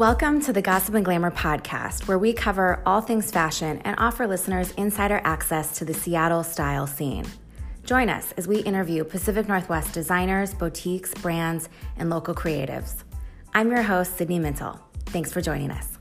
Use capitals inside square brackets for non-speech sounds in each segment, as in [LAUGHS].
Welcome to the Gossip and Glamour podcast, where we cover all things fashion and offer listeners insider access to the Seattle style scene. Join us as we interview Pacific Northwest designers, boutiques, brands, and local creatives. I'm your host, Sydney Mintel. Thanks for joining us.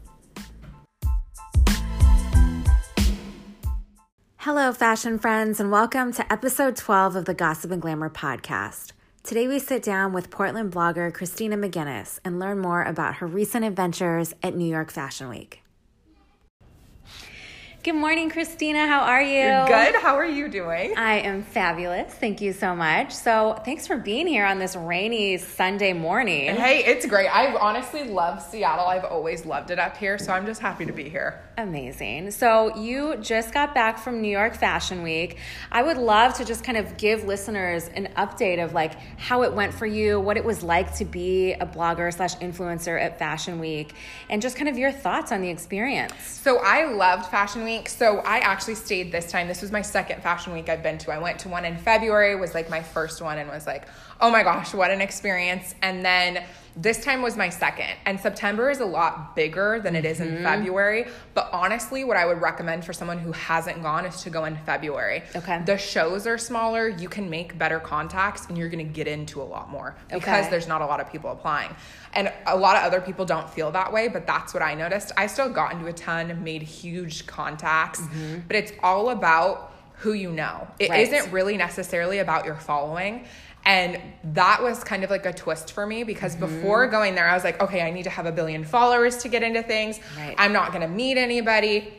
Hello, fashion friends, and welcome to episode 12 of the Gossip and Glamour podcast. Today, we sit down with Portland blogger Christina McGinnis and learn more about her recent adventures at New York Fashion Week. Good morning, Christina. How are you? Good. How are you doing? I am fabulous. Thank you so much. So, thanks for being here on this rainy Sunday morning. Hey, it's great. I honestly love Seattle. I've always loved it up here, so I'm just happy to be here. Amazing. So, you just got back from New York Fashion Week. I would love to just kind of give listeners an update of like how it went for you, what it was like to be a blogger slash influencer at Fashion Week, and just kind of your thoughts on the experience. So, I loved Fashion Week. So, I actually stayed this time. This was my second Fashion Week I've been to. I went to one in February, was like my first one, and was like, oh my gosh, what an experience. And then this time was my second. And September is a lot bigger than it is in mm-hmm. February. But honestly, what I would recommend for someone who hasn't gone is to go in February. Okay. The shows are smaller, you can make better contacts, and you're gonna get into a lot more because Okay. there's not a lot of people applying. And a lot of other people don't feel that way, but that's what I noticed. I still got into a ton, made huge contacts, mm-hmm. but it's all about who you know. It Right. not really necessarily about your following. And that was kind of like a twist for me because mm-hmm. before going there, I was like, okay, I need to have a billion followers to get into things. Right. I'm not going to meet anybody.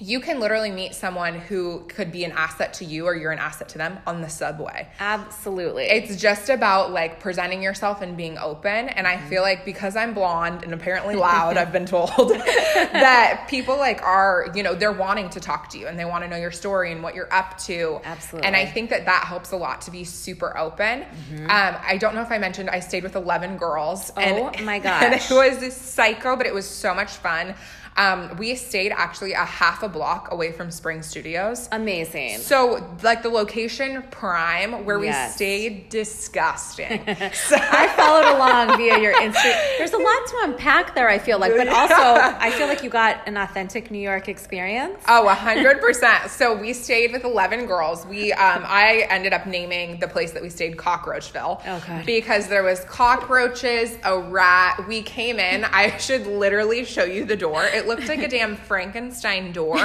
You can literally meet someone who could be an asset to you or you're an asset to them on the subway. Absolutely. It's just about like presenting yourself and being open. And I feel like because I'm blonde and apparently loud, I've been told [LAUGHS] that people like are, you know, they're wanting to talk to you and they want to know your story and what you're up to. Absolutely. And I think that that helps a lot to be super open. Um, I don't know if I mentioned I stayed with 11 girls. Oh and, my [LAUGHS] And it gosh. was psycho, but it was so much fun. Um, we stayed actually a half a block away from Spring Studios. Amazing. So, like the location prime where Yes. we stayed, disgusting. [LAUGHS] so, I followed [LAUGHS] along via your Instagram. There's a lot to unpack there, I feel like, but also I feel like you got an authentic New York experience. oh, a hundred percent. So we stayed with eleven girls. We, um, I ended up naming the place that we stayed Cockroachville. Oh, Because there was cockroaches, a rat. We came in. I should literally show you the door. It looked like a damn Frankenstein door.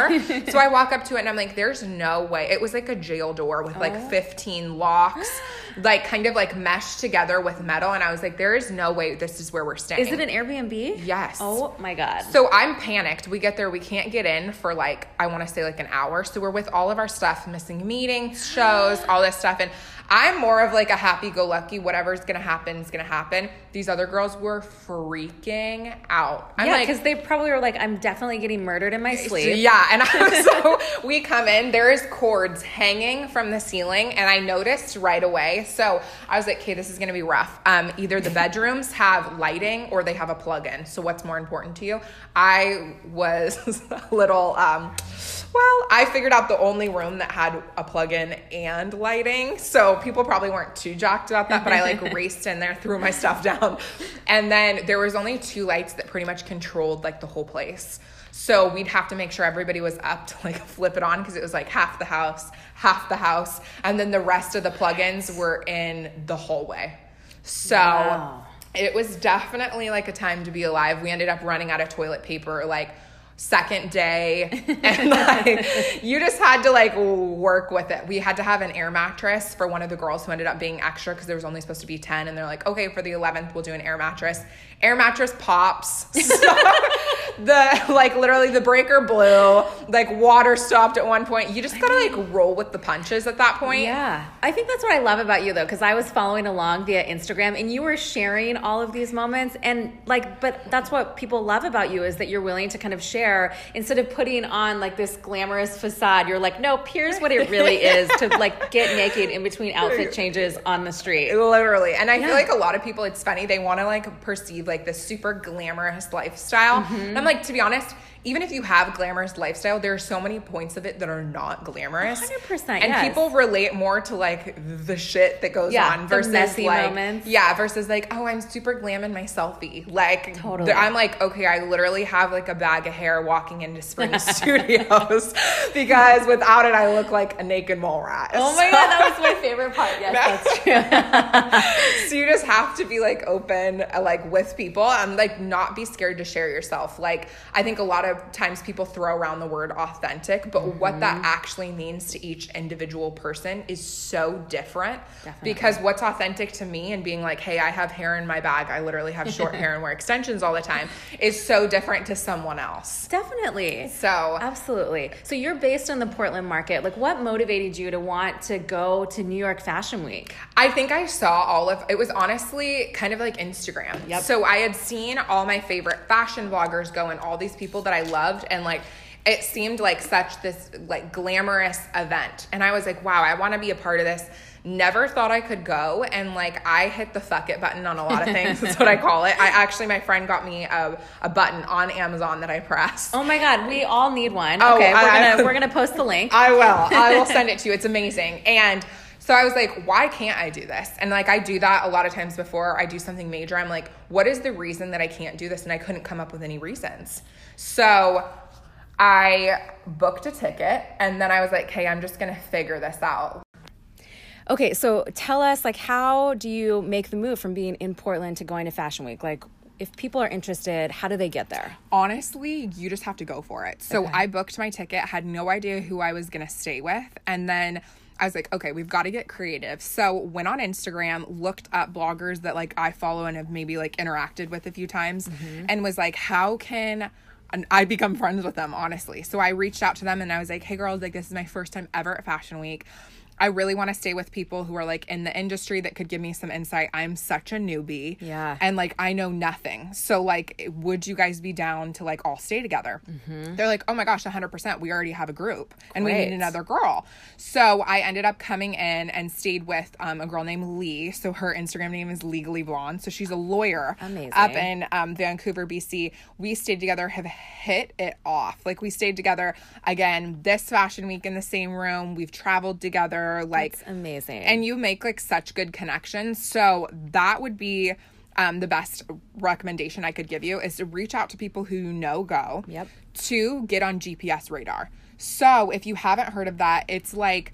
so I walk up to it and I'm like, "There's no way." It was like a jail door with like Oh. 15 locks, like kind of like meshed together with metal. And I was like, "There is no way this is where we're staying." Is it an Airbnb? Yes. Oh my God. So I'm panicked. We get there, we can't get in for like, I want to say like an hour. So we're with all of our stuff, missing meetings, shows, all this stuff. And I'm more of like a happy go lucky, whatever's to happen is to happen. These other girls were freaking out. I'm yeah, like, because they probably were like, I'm definitely getting murdered in my sleep. yeah, and [LAUGHS] I, so we come in. There is cords hanging from the ceiling, and I noticed right away. So I was like, "Okay, this is to be rough." Um, either the [LAUGHS] bedrooms have lighting or they have a plug-in. So what's more important to you? I was [LAUGHS] a little. Um, well, I figured out the only room that had a plug-in and lighting. So people probably weren't too jacked about that, but I like [LAUGHS] raced in there, threw my stuff down. And then there was only two lights that pretty much controlled like the whole place. So we'd have to make sure everybody was up to like [LAUGHS] flip it on because it was like half the house, half the house, and then the rest of the plugins were in the hallway. So Wow. it was definitely like a time to be alive. We ended up running out of toilet paper like second day [LAUGHS] and like you just had to like work with it. We had to have an air mattress for one of the girls who ended up being extra because there was only supposed to be 10 and they're like, "Okay, for the 11th we'll do an air mattress." Air mattress pops. [LAUGHS] So the [LAUGHS] like literally the breaker blew, like water stopped at one point. You just got to like roll with the punches at that point. Yeah. I think that's what I love about you though, because I was following along via Instagram and you were sharing all of these moments. And like, but that's what people love about you is that you're willing to kind of share instead of putting on like this glamorous facade. You're like, nope, here's what it really [LAUGHS] is to like get naked in between outfit changes on the street. Literally. And I Yeah. feel like a lot of people, it's funny, they want to like perceive like this super glamorous lifestyle. Mm-hmm. Like, to be honest, even if you have glamorous lifestyle, there are so many points of it that are not glamorous. 100%, And yes. people relate more to like the shit that goes Yeah, on the versus messy like moments. yeah, versus like oh I'm super glam in my selfie. Like Totally. I'm like okay, I literally have like a bag of hair walking into Spring [LAUGHS] Studios because without it I look like a naked mole rat. Oh my god, that was my favorite part. Yes, [LAUGHS] that's true. so you just have to be like open uh, like with people and like not be scared to share yourself like i think a lot of times people throw around the word authentic but what Mm-hmm. that actually means to each individual person is so different Definitely. because what's authentic to me and being like hey i have hair in my bag i literally have short [LAUGHS] hair and wear extensions all the time is so different to someone else Definitely. so Absolutely. So you're based in the Portland market. Like what motivated you to want to go to New York Fashion Week? I think I saw all of it was honestly kind of like Instagram. Yep. So I had seen all my favorite fashion vloggers go and all these people that I loved and like it seemed like such this like glamorous event. And I was like, wow, I want to be a part of this. Never thought I could go and like I hit the fuck it button on a lot of things. That's what I call it. I actually my friend got me a, a button on Amazon that I pressed. Oh my god, we all need one. Oh, okay, we're gonna we're gonna post the link. I will. I will send it to you. It's amazing. And so I was like, why can't I do this? And like I do that a lot of times before I do something major. I'm like, what is the reason that I can't do this? And I couldn't come up with any reasons. So I booked a ticket and then I was like, hey, I'm just gonna figure this out. Okay, so tell us like how do you make the move from being in Portland to going to Fashion Week? Like if people are interested, how do they get there? honestly, you just have to go for it. So I booked my ticket, had no idea who I was gonna stay with, and then I was like, okay, we've got to get creative. So went on Instagram, looked up bloggers that like I follow and have maybe like interacted with a few times, mm-hmm. and was like, how can and I become friends with them, honestly. So I reached out to them and I was like, hey girls, like this is my first time ever at Fashion Week. I really want to stay with people who are like in the industry that could give me some insight. I'm such a newbie. Yeah. And like I know nothing. So like would you guys be down to like all stay together? They're like, "Oh my gosh, 100%. We already have a group and we need another girl." So I ended up coming in and stayed with um, a girl named Lee. So her Instagram name is Legally Blonde. So she's a lawyer Amazing. up in um, Vancouver, BC. We stayed together, have hit it off. Like we stayed together again this fashion week in the same room. We've traveled together like It's amazing. and you make like such good connections. So that would be um, the best recommendation I could give you is to reach out to people who you know go. Yep. To get on GPS radar. So if you haven't heard of that, it's like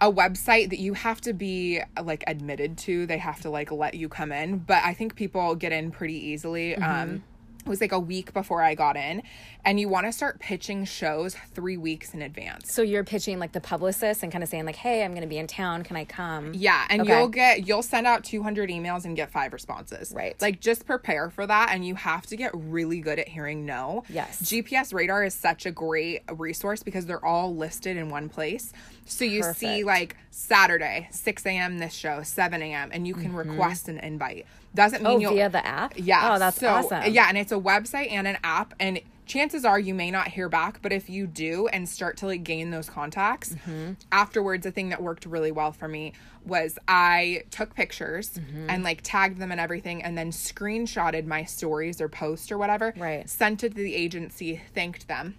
a website that you have to be like admitted to. They have to like let you come in, but I think people get in pretty easily. Um it was like a week before I got in, and you want to start pitching shows three weeks in advance. so you're pitching like the publicist and kind of saying like, "Hey, I'm going to be in town. Can I come?" Yeah, and Okay. you'll get you'll send out 200 emails and get 5 responses. Right. Like just prepare for that and you have to get really good at hearing no. Yes. GPS Radar is such a great resource because they're all listed in one place. So you see like Saturday, 6 a.m. this show, 7 a.m. and you can mm-hmm. request an invite. Doesn't mean Oh, you'll via the app? yeah. Oh, that's so, awesome. Yeah, and it's a website and an app and chances are you may not hear back, but if you do and start to like gain those contacts, Mm-hmm. afterwards a thing that worked really well for me was I took pictures Mm-hmm. and like tagged them and everything and then screenshotted my stories or post or whatever. Right. Sent it to the agency, thanked them.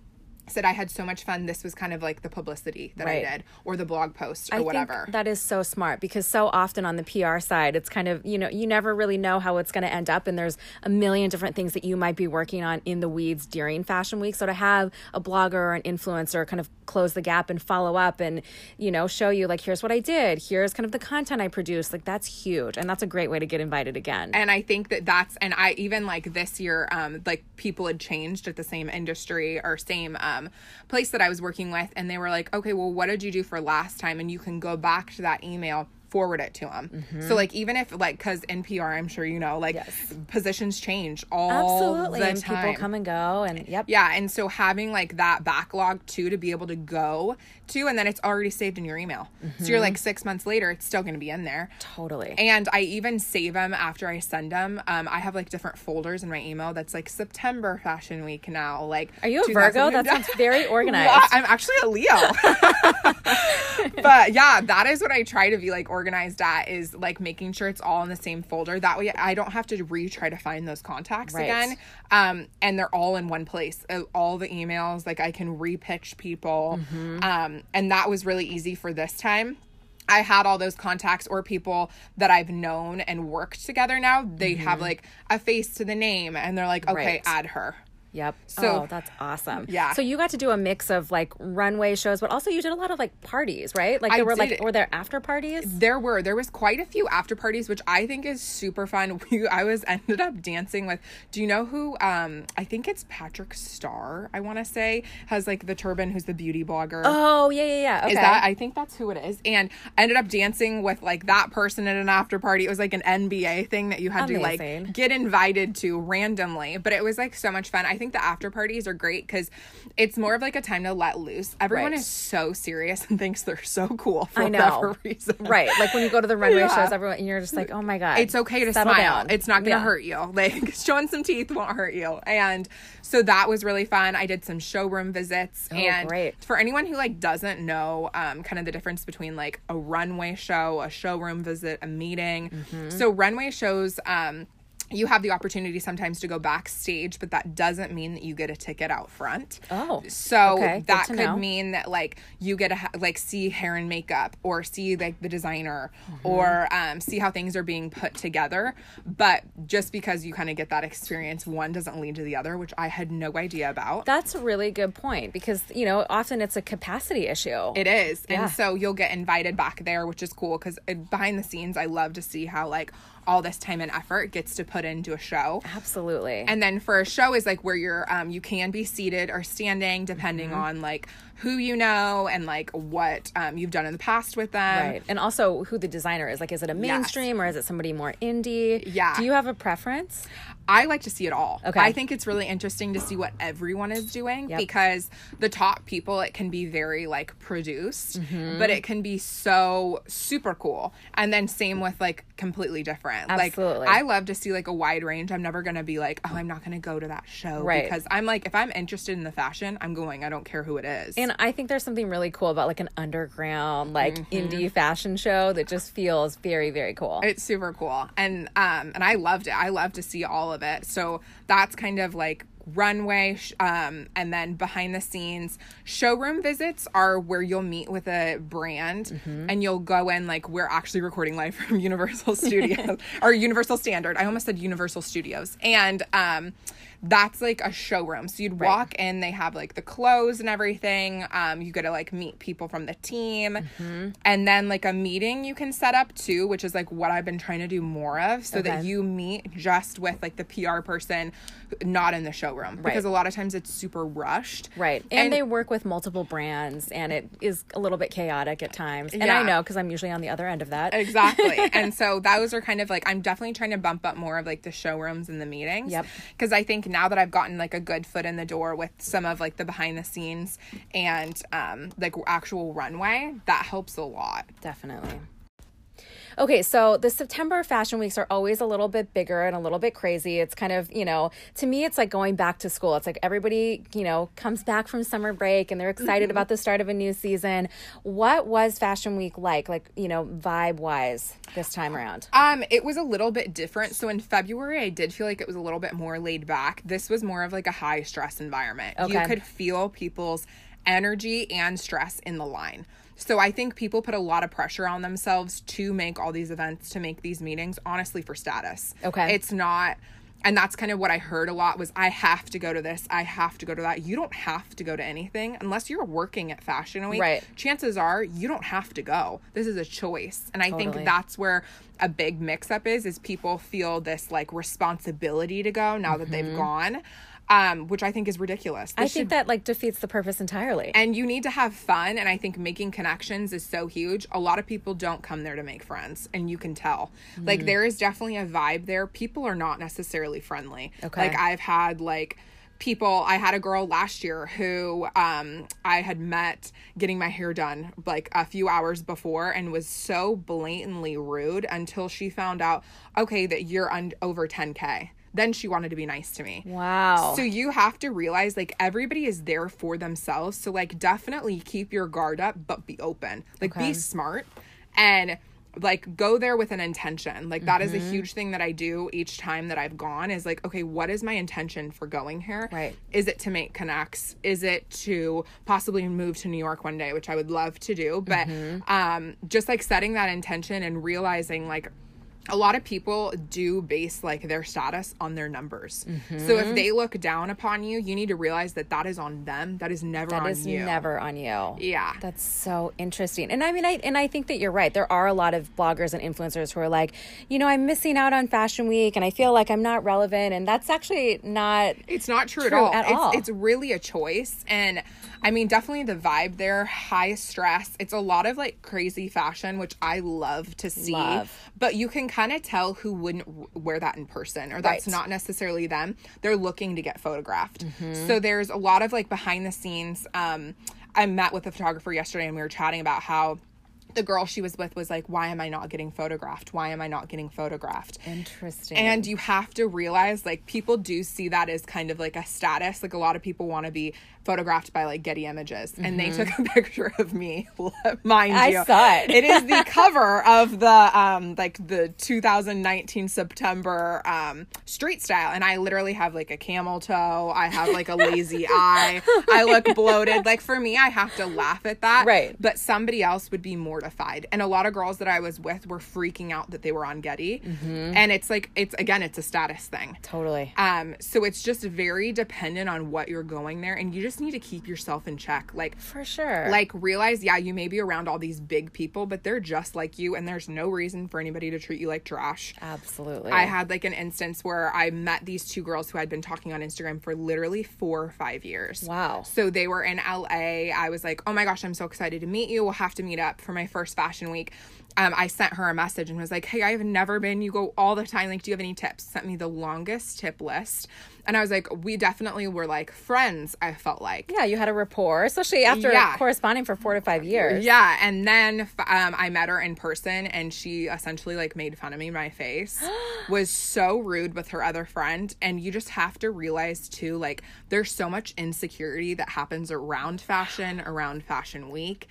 Said I had so much fun. This was kind of like the publicity that Right. I did, or the blog post, or I whatever. think that is so smart because so often on the PR side, it's kind of, you know, you never really know how it's going to end up. And there's a million different things that you might be working on in the weeds during Fashion Week. So to have a blogger or an influencer kind of close the gap and follow up and, you know, show you like, here's what I did, here's kind of the content I produced, like that's huge. And that's a great way to get invited again. and i think that that's and i even like this year um like people had changed at the same industry or same um place that i was working with and they were like okay well what did you do for last time? And you can go back to that email forward it to them so like even if like because npr i'm sure you know like Mm-hmm. Yes. positions change all Absolutely. the And time people come and go. And yep. yeah and so having like that backlog too to be able to go to and then it's already saved in your email so Mm-hmm. you're like six months later it's still going to be in there Totally. and I even save them after I send them. Um, I have like different folders in my email that's like September Fashion Week now. Like, Are you a Virgo? That sounds [LAUGHS] very organized. I'm actually a Leo. [LAUGHS] [LAUGHS] but yeah, that is what I try to be like organized at is like making sure it's all in the same folder. That way I don't have to retry to find those contacts Right. again. Um, and they're all in one place. Uh, All the emails, like I can repitch people. Mm-hmm. Um, and that was really easy for this time. I had all those contacts or people that I've known and worked together now. They have like a face to the name and they're like, okay, Mm-hmm. Right. add her. Yep. So- oh, that's awesome. Yeah. So you got to do a mix of like runway shows, but also you did a lot of like parties, right? Like I there were did. like were there after parties? There were there was quite a few after parties, which I think is super fun. [LAUGHS] We, I was ended up dancing with. Do you know who? Um, I think it's Patrick Starr. I want to say has like the turban. Who's the beauty blogger? Oh yeah yeah yeah. Okay. Is that? I think that's who it is. And I ended up dancing with like that person at an after party. It was like an NBA thing that you had to like get invited to randomly. But it was like so much fun. I think the after parties are great because it's more of like a time to let loose. Everyone Right. is so serious and thinks they're so cool for I know. whatever reason. right. Like when you go to the runway Yeah. shows, everyone and you're just like, oh my god, It's okay to smile. down. It's not going to Yeah. hurt you. [LAUGHS] Like showing some teeth won't hurt you. And so that was really fun. I did some showroom visits. and Oh, great. for anyone who like doesn't know um, kind of the difference between like a runway show, a showroom visit, a meeting. Mm-hmm. So runway shows. Um, you have the opportunity sometimes to go backstage, but that doesn't mean that you get a ticket out front. Oh, so okay. That could know. mean that like you get to ha- like see hair and makeup or see like the designer Mm-hmm. or um, see how things are being put together. But just because you kind of get that experience, one doesn't lead to the other, which I had no idea about. That's a really good point because you know often it's a capacity issue. It is. Yeah. And so you'll get invited back there, which is cool because behind the scenes, I love to see how like all this time and effort gets to put into a show. Absolutely. And then for a show is like where you're um you can be seated or standing depending Mm-hmm. on like who you know and like what um you've done in the past with them. right. And also who the designer is. Like is it a mainstream or is it somebody more indie? Yeah. Do you have a preference? I like to see it all. Okay. I think it's really interesting to see what everyone is doing Yep. because the top people, it can be very like produced, Mm-hmm. but it can be so super cool. And then same with like completely different. Absolutely. Like I love to see like a wide range. I'm never going to be like, oh, I'm not going to go to that show Right. because I'm like, if I'm interested in the fashion, I'm going. I don't care who it is. And I think there's something really cool about like an underground, like Mm-hmm. indie fashion show that just feels very, very cool. It's super cool. And um and I loved it. I love to see all of it. So that's kind of like runway um and then behind the scenes showroom visits are where you'll meet with a brand Mm-hmm. and you'll go in like we're actually recording live from [LAUGHS] Universal Studios [LAUGHS] or Universal Standard. I almost said Universal Studios. And um that's like a showroom. So you'd walk in, they have like the clothes and everything. Um, you get to like meet people from the team. Mm-hmm. And then like a meeting you can set up too, which is like what I've been trying to do more of so that you meet just with like the PR person, not in the showroom. Because a lot of times it's super rushed. Right. And, And- they work with multiple brands and it is a little bit chaotic at times. And Yeah. I know because I'm usually on the other end of that. Exactly. [LAUGHS] and so those are kind of like I'm definitely trying to bump up more of like the showrooms and the meetings. Yep. Because I think now that I've gotten like a good foot in the door with some of like the behind the scenes and um like actual runway, that helps a lot. Definitely. Okay, so the September fashion weeks are always a little bit bigger and a little bit crazy. It's kind of, you know, to me, it's like going back to school. It's like everybody, you know, comes back from summer break and they're excited about the start of a new season. What was Fashion Week like, like, you know, vibe wise this time around? Um, it was a little bit different. So in February, I did feel like it was a little bit more laid back. This was more of like a high stress environment. Okay. You could feel people's energy and stress in the line. So I think people put a lot of pressure on themselves to make all these events, to make these meetings, honestly for status. Okay. It's not and that's kind of what I heard a lot was I have to go to this, I have to go to that. You don't have to go to anything unless you're working at Fashion Week. Right. Chances are you don't have to go. This is a choice. And I Totally. think that's where a big mix up is is people feel this like responsibility to go now that they've mm-hmm. gone. Um, which I think is ridiculous. Mm-hmm. I think should- that like defeats the purpose entirely. and you need to have fun and i think making connections is so huge a lot of people don't come there to make friends and you can tell Mm. like there is definitely a vibe there people are not necessarily friendly Okay. like i've had like people i had a girl last year who um i had met getting my hair done like a few hours before and was so blatantly rude until she found out okay that you're un- over 10k then she wanted to be nice to me wow. so you have to realize like everybody is there for themselves. So like definitely keep your guard up but be open. Like Okay. be smart and like go there with an intention. Like that is Mm-hmm. a huge thing that I do each time that I've gone is like, okay, what is my intention for going here? Right. Is it to make connects? Is it to possibly move to New York one day, which I would love to do, but Mm-hmm. um just like setting that intention and realizing like a lot of people do base like their status on their numbers. Mm-hmm. So if they look down upon you, you need to realize that that is on them. That is never That on is you. never on you. Yeah. That's so interesting. And I mean I and I think that you're right. There are a lot of bloggers and influencers who are like, you know, I'm missing out on fashion week and I feel like I'm not relevant and that's actually not It's not true, True at all. at it's, all. it's really a choice. And I mean, definitely the vibe there, high stress. It's a lot of like crazy fashion, which I love to see. Love. But you can kind of tell who wouldn't wear that in person, or that's Right. not necessarily them. They're looking to get photographed. Mm-hmm. So there's a lot of like behind the scenes. Um, I met with a photographer yesterday and we were chatting about how the girl she was with was like, Why am I not getting photographed? Why am I not getting photographed? interesting. And you have to realize like people do see that as kind of like a status. Like a lot of people want to be photographed by like Getty Images. And they took a [LAUGHS] picture of me, [LAUGHS] mind Mm-hmm. I you. saw it. it is the [LAUGHS] cover of the um like the 2019 September um street style. And I literally have like a camel toe. I have like a lazy eye. I look bloated. Like for me, I have to laugh at that. Right. But somebody else would be mortified. And a lot of girls that I was with were freaking out that they were on Getty. Mm-hmm. And it's like it's again, it's a status thing. totally. Um, so it's just very dependent on what you're going there, and you just need to keep yourself in check. Like, For sure. like realize, yeah, you may be around all these big people, but they're just like you, and there's no reason for anybody to treat you like trash. Absolutely. I had like an instance where I met these two girls who I'd been talking on Instagram for literally four or five years. Wow. So they were in LA. I was like, oh my gosh, I'm so excited to meet you. We'll have to meet up for my first fashion week. Um, I sent her a message and was like, hey, I've never been. You go all the time. Like, do you have any tips? Sent me the longest tip list. And I was like, we definitely were like friends, I felt like. yeah, you had a rapport, especially after Yeah. corresponding for four to five years. Yeah, and then um, I met her in person, and she essentially like made fun of me, my face, [GASPS] was so rude with her other friend, and you just have to realize too, like there's so much insecurity that happens around fashion, around Fashion Week,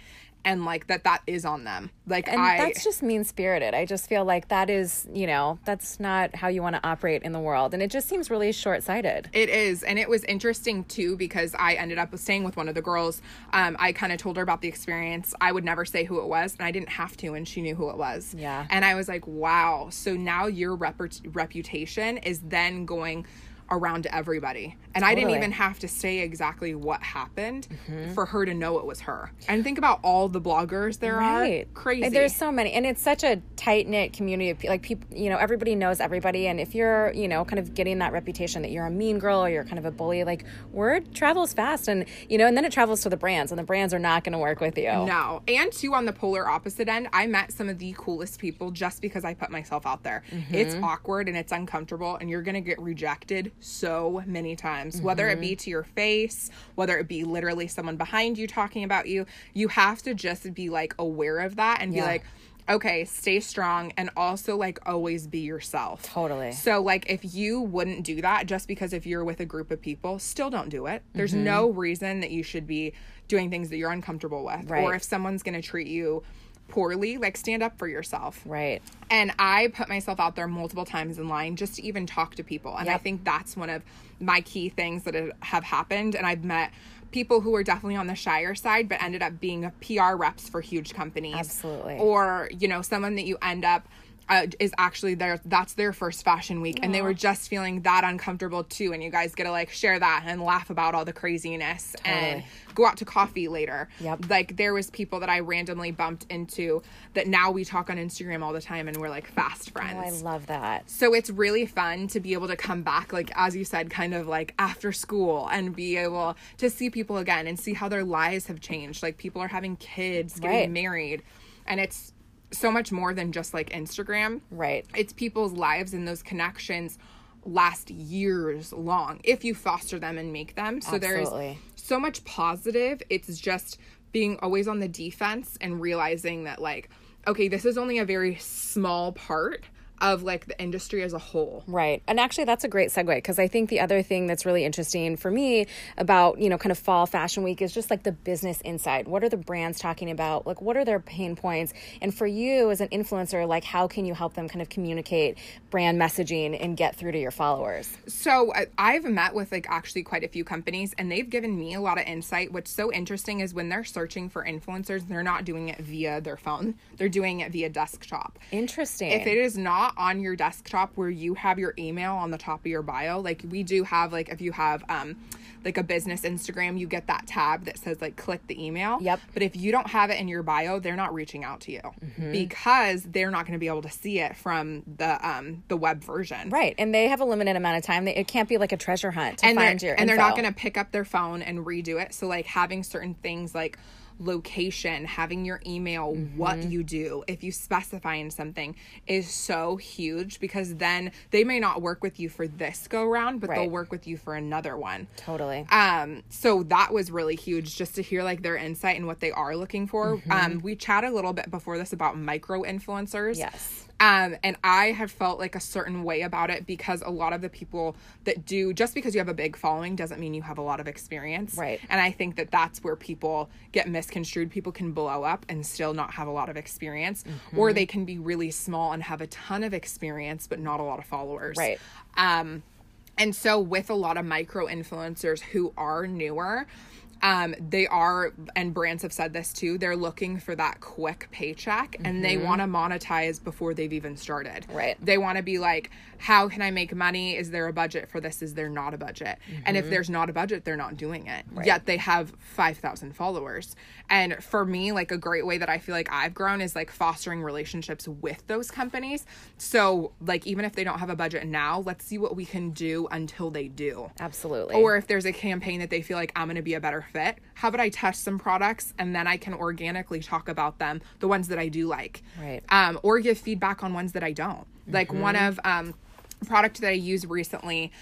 and like that that is on them. Like And I, that's just mean spirited. I just feel like that is, you know, that's not how you want to operate in the world. And it just seems really short sighted. It is. And it was interesting too because I ended up staying with one of the girls. Um, I kind of told her about the experience. I would never say who it was, and I didn't have to, and she knew who it was. Yeah. And I was like, wow. So now your rep- reputation is then going around everybody. And I didn't even have to say exactly what happened for her to know it was her. And think about all the bloggers there Right. are. Crazy. And there's so many. And it's such a tight knit community of like people, you know, everybody knows everybody. And if you're, you know, kind of getting that reputation that you're a mean girl or you're kind of a bully, like word travels fast. And, you know, and then it travels to the brands and the brands are not going to work with you. No. And two, on the polar opposite end, I met some of the coolest people just because I put myself out there. It's Mm-hmm. awkward and it's uncomfortable, and you're going to get rejected so many times, whether it be Mm-hmm. to your face, whether it be literally someone behind you talking about you. You have to just be like aware of that and be like, okay, stay strong and also like always be yourself. Totally. So, like, if you wouldn't do that just because if you're with a group of people, still don't do it. There's Mm-hmm. no reason that you should be doing things that you're uncomfortable with. Right. Or if someone's going to treat you poorly, like, stand up for yourself. Right. And I put myself out there multiple times in line just to even talk to people. And I think that's one of my key things that have happened. And I've met people who were definitely on the shyer side, but ended up being PR reps for huge companies. Absolutely. Or, you know, someone that you end up. Uh, is actually their that's their first fashion week. And they were just feeling that uncomfortable too. And you guys get to like share that and laugh about all the craziness and go out to coffee later. Yep. like there was people that i randomly bumped into that now we talk on instagram all the time and we're like fast Oh, I friends. love that. so it's really fun to be able to come back like as you said kind of like after school and be able to see people again and see how their lives have changed. Like people are having kids getting Right. married. And it's so much more than just like instagram Right. it's people's lives and those connections last years long if you foster them and make them so Absolutely. there's so much positive it's just being always on the defense and realizing that like okay this is only a very small part of like the industry as a whole. Right. And actually that's a great segue because I think the other thing that's really interesting for me about, you know, kind of fall fashion week is just like the business inside. What are the brands talking about? Like what are their pain points? And for you as an influencer, like how can you help them kind of communicate brand messaging and get through to your followers? So I've met with like actually quite a few companies and they've given me a lot of insight. What's so interesting is when they're searching for influencers, they're not doing it via their phone. They're doing it via desktop. Interesting. If it is not on your desktop where you have your email on the top of your bio, like we do have like if you have um like a business Instagram, you get that tab that says like click the email. Yep. But if you don't have it in your bio, they're not reaching out to you Mm-hmm. because they're not going to be able to see it from the um the web version. Right, and they have a limited amount of time. They, it can't be like a treasure hunt to and find they're, your and they're not going to pick up their phone and redo it. So like having certain things like location, having your email, what Mm-hmm. you do, if you specify in something is so huge because then they may not work with you for this go round, but Right. they'll work with you for another one. Totally. Um, so that was really huge just to hear like their insight and what they are looking for. Mm-hmm. Um, we chatted a little bit before this about micro influencers. Yes. Um, and I have felt like a certain way about it because a lot of the people that do, just because you have a big following doesn't mean you have a lot of experience. Right. And I think that that's where people get misconstrued. People can blow up and still not have a lot of experience, Mm-hmm. or they can be really small and have a ton of experience, but not a lot of followers. Right. Um, and so with a lot of micro influencers who are newer, um, they are, and brands have said this too, they're looking for that quick paycheck and they want to monetize before they've even started. Mm-hmm. Right. They want to be like, how can I make money? Is there a budget for this? Is there not a budget? And Mm-hmm. if there's not a budget, they're not doing it. Yet they have 5,000 followers. And for me, like a great way that I feel like I've grown is like fostering relationships with those companies. So, like, even if they don't have a budget now, let's see what we can do until they do. Absolutely. Or if there's a campaign that they feel like I'm going to be a better fit, how about I test some products and then I can organically talk about them, the ones that I do like. Right. Um, or give feedback on ones that I don't. Like one of um product that I used recently,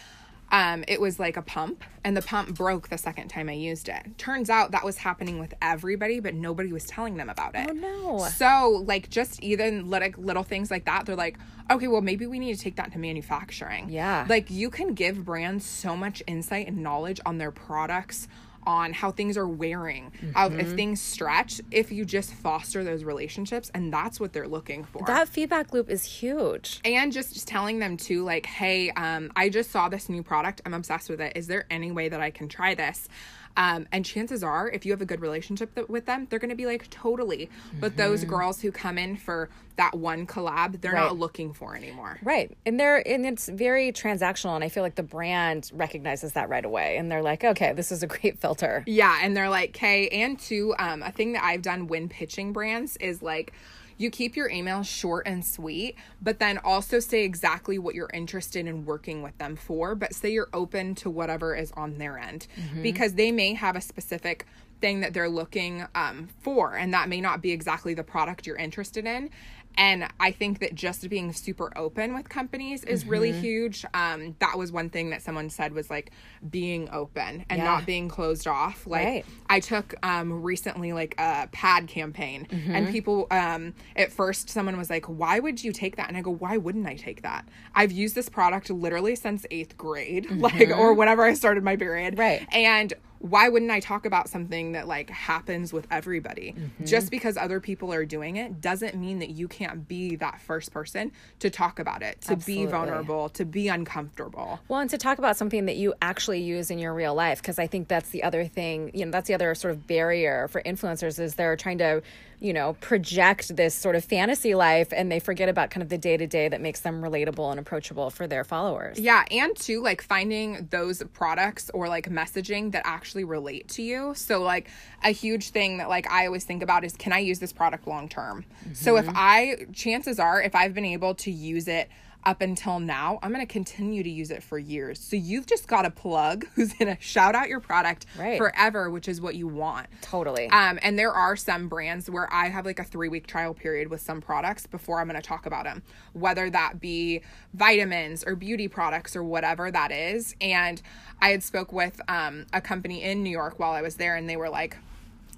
um, it was like a pump and the pump broke the second time I used it. Turns out that was happening with everybody, but nobody was telling them about it. Oh, no. So like just even little little things like that, they're like, okay, well maybe we need to take that to manufacturing. Yeah. Like you can give brands so much insight and knowledge on their products, on how things are wearing, how Mm-hmm. if things stretch, if you just foster those relationships, and that's what they're looking for. that feedback loop is huge. and just, just telling them too, like, hey, um, I just saw this new product. I'm obsessed with it. Is there any way that I can try this? Um, and chances are, if you have a good relationship th- with them, they're going to be like, totally. But those girls who come in for that one collab, they're Mm-hmm. Right. not looking for anymore. Right. And they're and it's very transactional and I feel like the brand recognizes that right away and they're like, "Okay, this is a great filter." Yeah, and they're like, okay, and two, um, a thing that I've done when pitching brands is like you keep your email short and sweet, but then also say exactly what you're interested in working with them for, but say you're open to whatever is on their end because they may have a specific thing that they're looking um, for, and that may not be exactly the product you're interested in. And I think that just being super open with companies is really huge. Um, that was one thing that someone said was like being open and Yeah. not being closed off. Like Right. I took um, recently like a pad campaign, Mm-hmm. and people um, at first someone was like, "Why would you take that?" And I go, "Why wouldn't I take that? I've used this product literally since eighth grade, [LAUGHS] like or whenever I started my period, Mm-hmm. Right. and." Why wouldn't I talk about something that like happens with everybody? Mm-hmm. Just because other people are doing it doesn't mean that you can't be that first person to talk about it, to Absolutely. be vulnerable, to be uncomfortable. Well, and to talk about something that you actually use in your real life, because I think that's the other thing, you know, that's the other sort of barrier for influencers is they're trying to, you know, project this sort of fantasy life and they forget about kind of the day to day that makes them relatable and approachable for their followers. Yeah, and too like finding those products or like messaging that actually relate to you. So like a huge thing that like I always think about is can I use this product long term? So if mm-hmm. I chances are if I've been able to use it up until now, I'm going to continue to use it for years. So you've just got a plug [LAUGHS] who's going to shout out your product Right. forever, which is what you want. Totally. Um, and there are some brands where I have like a three week trial period with some products before I'm going to talk about them, whether that be vitamins or beauty products or whatever that is. And I had spoke with um, a company in New York while I was there, and they were like,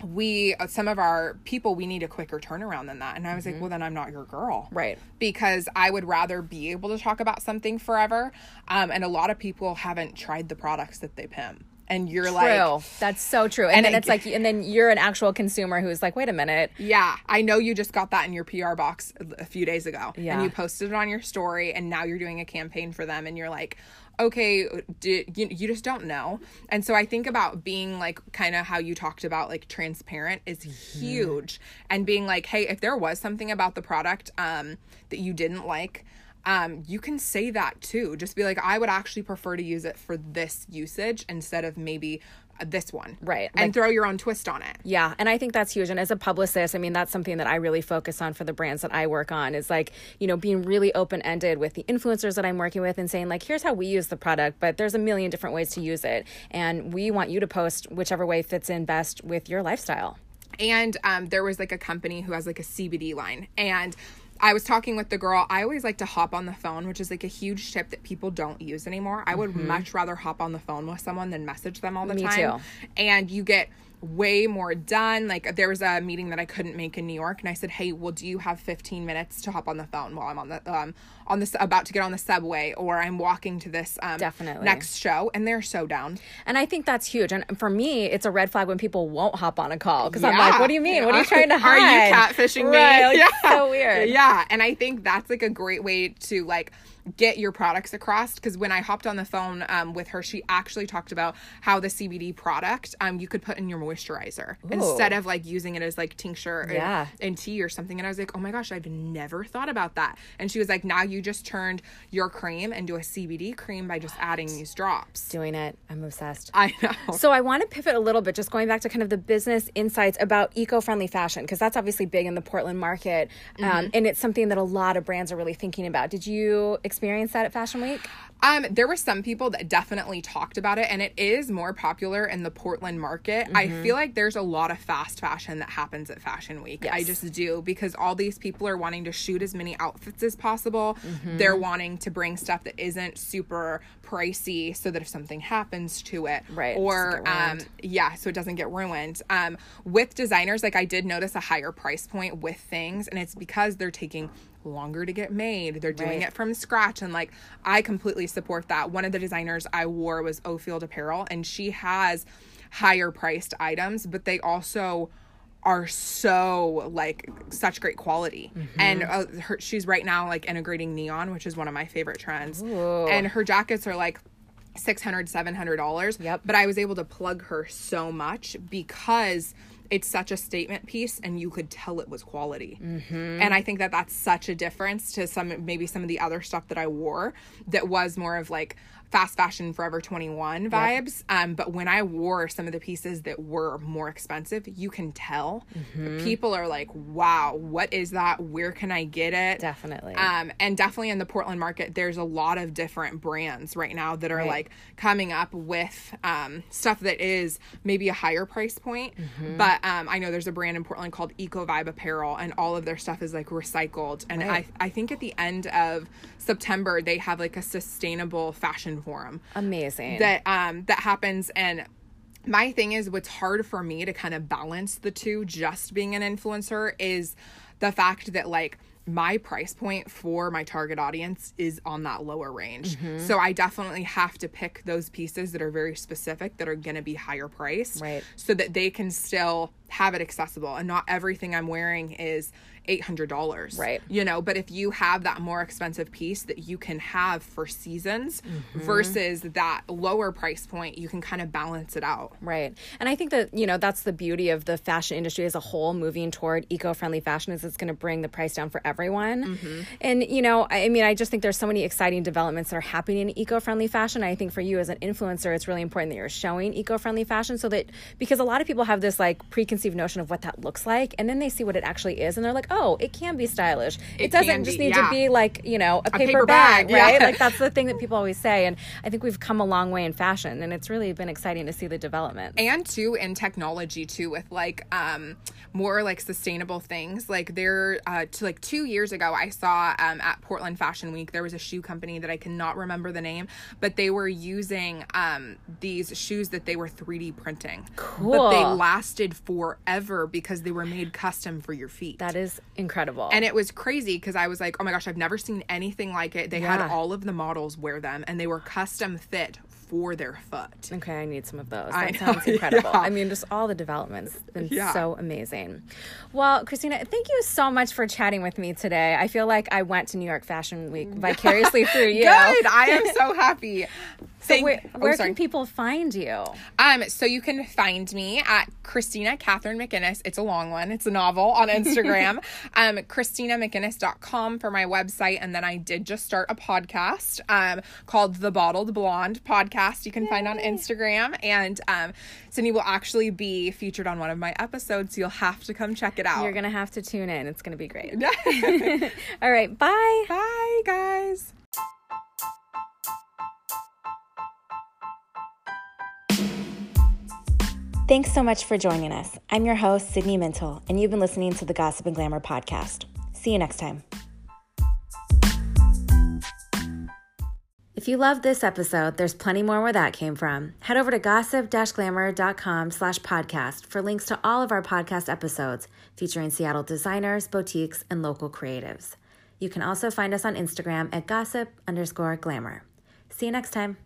we uh, some of our people we need a quicker turnaround than that and i was like well then i'm not your girl Mm-hmm. Right. because i would rather be able to talk about something forever um, and a lot of people haven't tried the products that they pimp and you're like That's so true. And, And then it- it's like, and then you're an actual consumer who's like, wait a minute. Yeah, I know you just got that in your PR box a few days ago. Yeah. And you posted it on your story, and now you're doing a campaign for them, and you're like, okay, do, you, you just don't know. And so I think about being like, kind of how you talked about like transparent is huge, and being like, hey, if there was something about the product um, that you didn't like, um, you can say that too. Just be like, I would actually prefer to use it for this usage instead of maybe this one. Right, And like- throw your own twist on it. Yeah, and I think that's huge. And as a publicist, I mean, that's something that I really focus on for the brands that I work on is like, you know, being really open ended with the influencers that I'm working with and saying, like, here's how we use the product, but there's a million different ways to use it. And we want you to post whichever way fits in best with your lifestyle. and um, there was like a company who has like a CBD line and I was talking with the girl. I always like to hop on the phone, which is like a huge tip that people don't use anymore. I would much rather hop on the phone with someone than message them all the Mm-hmm. Me time. too. And you get way more done. Like there was a meeting that I couldn't make in New York, and I said, "Hey, well, do you have 15 minutes to hop on the phone while I'm on the um on this about to get on the subway or I'm walking to this um Definitely. next show?" And they're so down. And I think that's huge. And for me, it's a red flag when people won't hop on a call because I'm like, what do you mean? What are you trying to hide? Are you catfishing me? Right, like, so weird. Yeah, and I think that's like a great way to like get your products across because when I hopped on the phone um, with her, she actually talked about how the CBD product um, you could put in your moisturizer instead of like using it as like tincture and- Yeah. and, tea or something. And I was like, oh my gosh, I've never thought about that. And she was like, now you just turned your cream into a CBD cream by just adding these drops. Doing it. I'm obsessed. I know. So I want to pivot a little bit, just going back to kind of the business insights about eco-friendly fashion, because that's obviously big in the Portland market, um, and it's something that a lot of brands are really thinking about. Did you experience that at Fashion Week? Um, there were some people that definitely talked about it, and it is more popular in the Portland market. I Mm-hmm. feel like there's a lot of fast fashion that happens at Fashion Week. I just do because all these people are wanting to shoot as many outfits as possible. Mm-hmm. They're wanting to bring stuff that isn't super pricey, so that if something happens to it, Right, or um, yeah, so it doesn't get ruined. Um, with designers, like I did notice a higher price point with things, and it's because they're taking longer to get made. They're doing Right. it from scratch, and like I completely support that. One of the designers I wore was Ofield Apparel, and she has higher priced items, but they also are so like such great quality and uh, her, she's right now like integrating neon which is one of my favorite trends and her jackets are like 600 700 dollars Yep. but i was able to plug her so much because it's such a statement piece and you could tell it was quality. Mm-hmm. And i think that that's such a difference to some maybe some of the other stuff that i wore that was more of like fast fashion forever 21 vibes um but when i wore some of the pieces that were more expensive you can tell people are like wow what is that where can i get it Definitely. um, and definitely in the Portland market, there's a lot of different brands right now that are Right. like coming up with um, stuff that is maybe a higher price point. Mm-hmm. But um, I know there's a brand in Portland called Eco Vibe Apparel, and all of their stuff is like recycled. And Right. I, I think at the end of September, they have like a sustainable fashion forum Amazing. that um that happens and my thing is what's hard for me to kind of balance the two just being an influencer is the fact that like my price point for my target audience is on that lower range. Mm-hmm. So I definitely have to pick those pieces that are very specific that are going to be higher priced Right. so that they can still have it accessible and not everything I'm wearing is $800. Right. You know, but if you have that more expensive piece that you can have for seasons Mm-hmm. versus that lower price point, you can kind of balance it out. Right. And I think that, you know, that's the beauty of the fashion industry as a whole moving toward eco-friendly fashion is it's going to bring the price down for everyone. And, you know, I I mean, I just think there's so many exciting developments that are happening in eco-friendly fashion. I think for you as an influencer, it's really important that you're showing eco-friendly fashion so that because a lot of people have this like preconceived notion of what that looks like and then they see what it actually is and they're like, "Oh, it can be stylish. It, It doesn't just be, need yeah. to be like, you know, a, paper, paper bag, bag, yeah. right? Like [LAUGHS] that's the thing that people always say and I think we've come a long way in fashion and it's really been exciting to see the development. and too in technology too with like um more like sustainable things like there uh to like two years ago i saw um at portland fashion week there was a shoe company that i cannot remember the name but they were using um these shoes that they were 3d printing cool but they lasted lasted forever because they were made custom for your feet. That is incredible. and it was crazy because I was like, oh my gosh, I've never seen anything like it. They had all of the models wear them and they were custom fit for their foot. Okay, I need some of those. I That know, sounds [LAUGHS] incredible. yeah. I mean, just all the developments have been Yeah. so amazing. Well, Christina, thank you so much for chatting with me today. I feel like I went to New York Fashion Week [LAUGHS] vicariously through you. Good. I am [LAUGHS] so happy. So Thank- where, oh, where sorry. can people find you? Um, so you can find me at Christina Catherine McInnes. It's a long one. It's a novel on Instagram. [LAUGHS] um, ChristinaMcInnes.com for my website. And then I did just start a podcast um, called The Bottled Blonde Podcast. You can find on Instagram. And um, Sydney will actually be featured on one of my episodes. So you'll have to come check it out. You're going to have to tune in. It's going to be great. [LAUGHS] [LAUGHS] All right, bye. Bye, guys. Thanks so much for joining us. I'm your host, Sydney Mintel, and you've been listening to the Gossip and Glamour podcast. See you next time. If you loved this episode, there's plenty more where that came from. Head over to gossip-glamour.com slash podcast for links to all of our podcast episodes featuring Seattle designers, boutiques, and local creatives. You can also find us on Instagram at gossip underscore glamour. See you next time.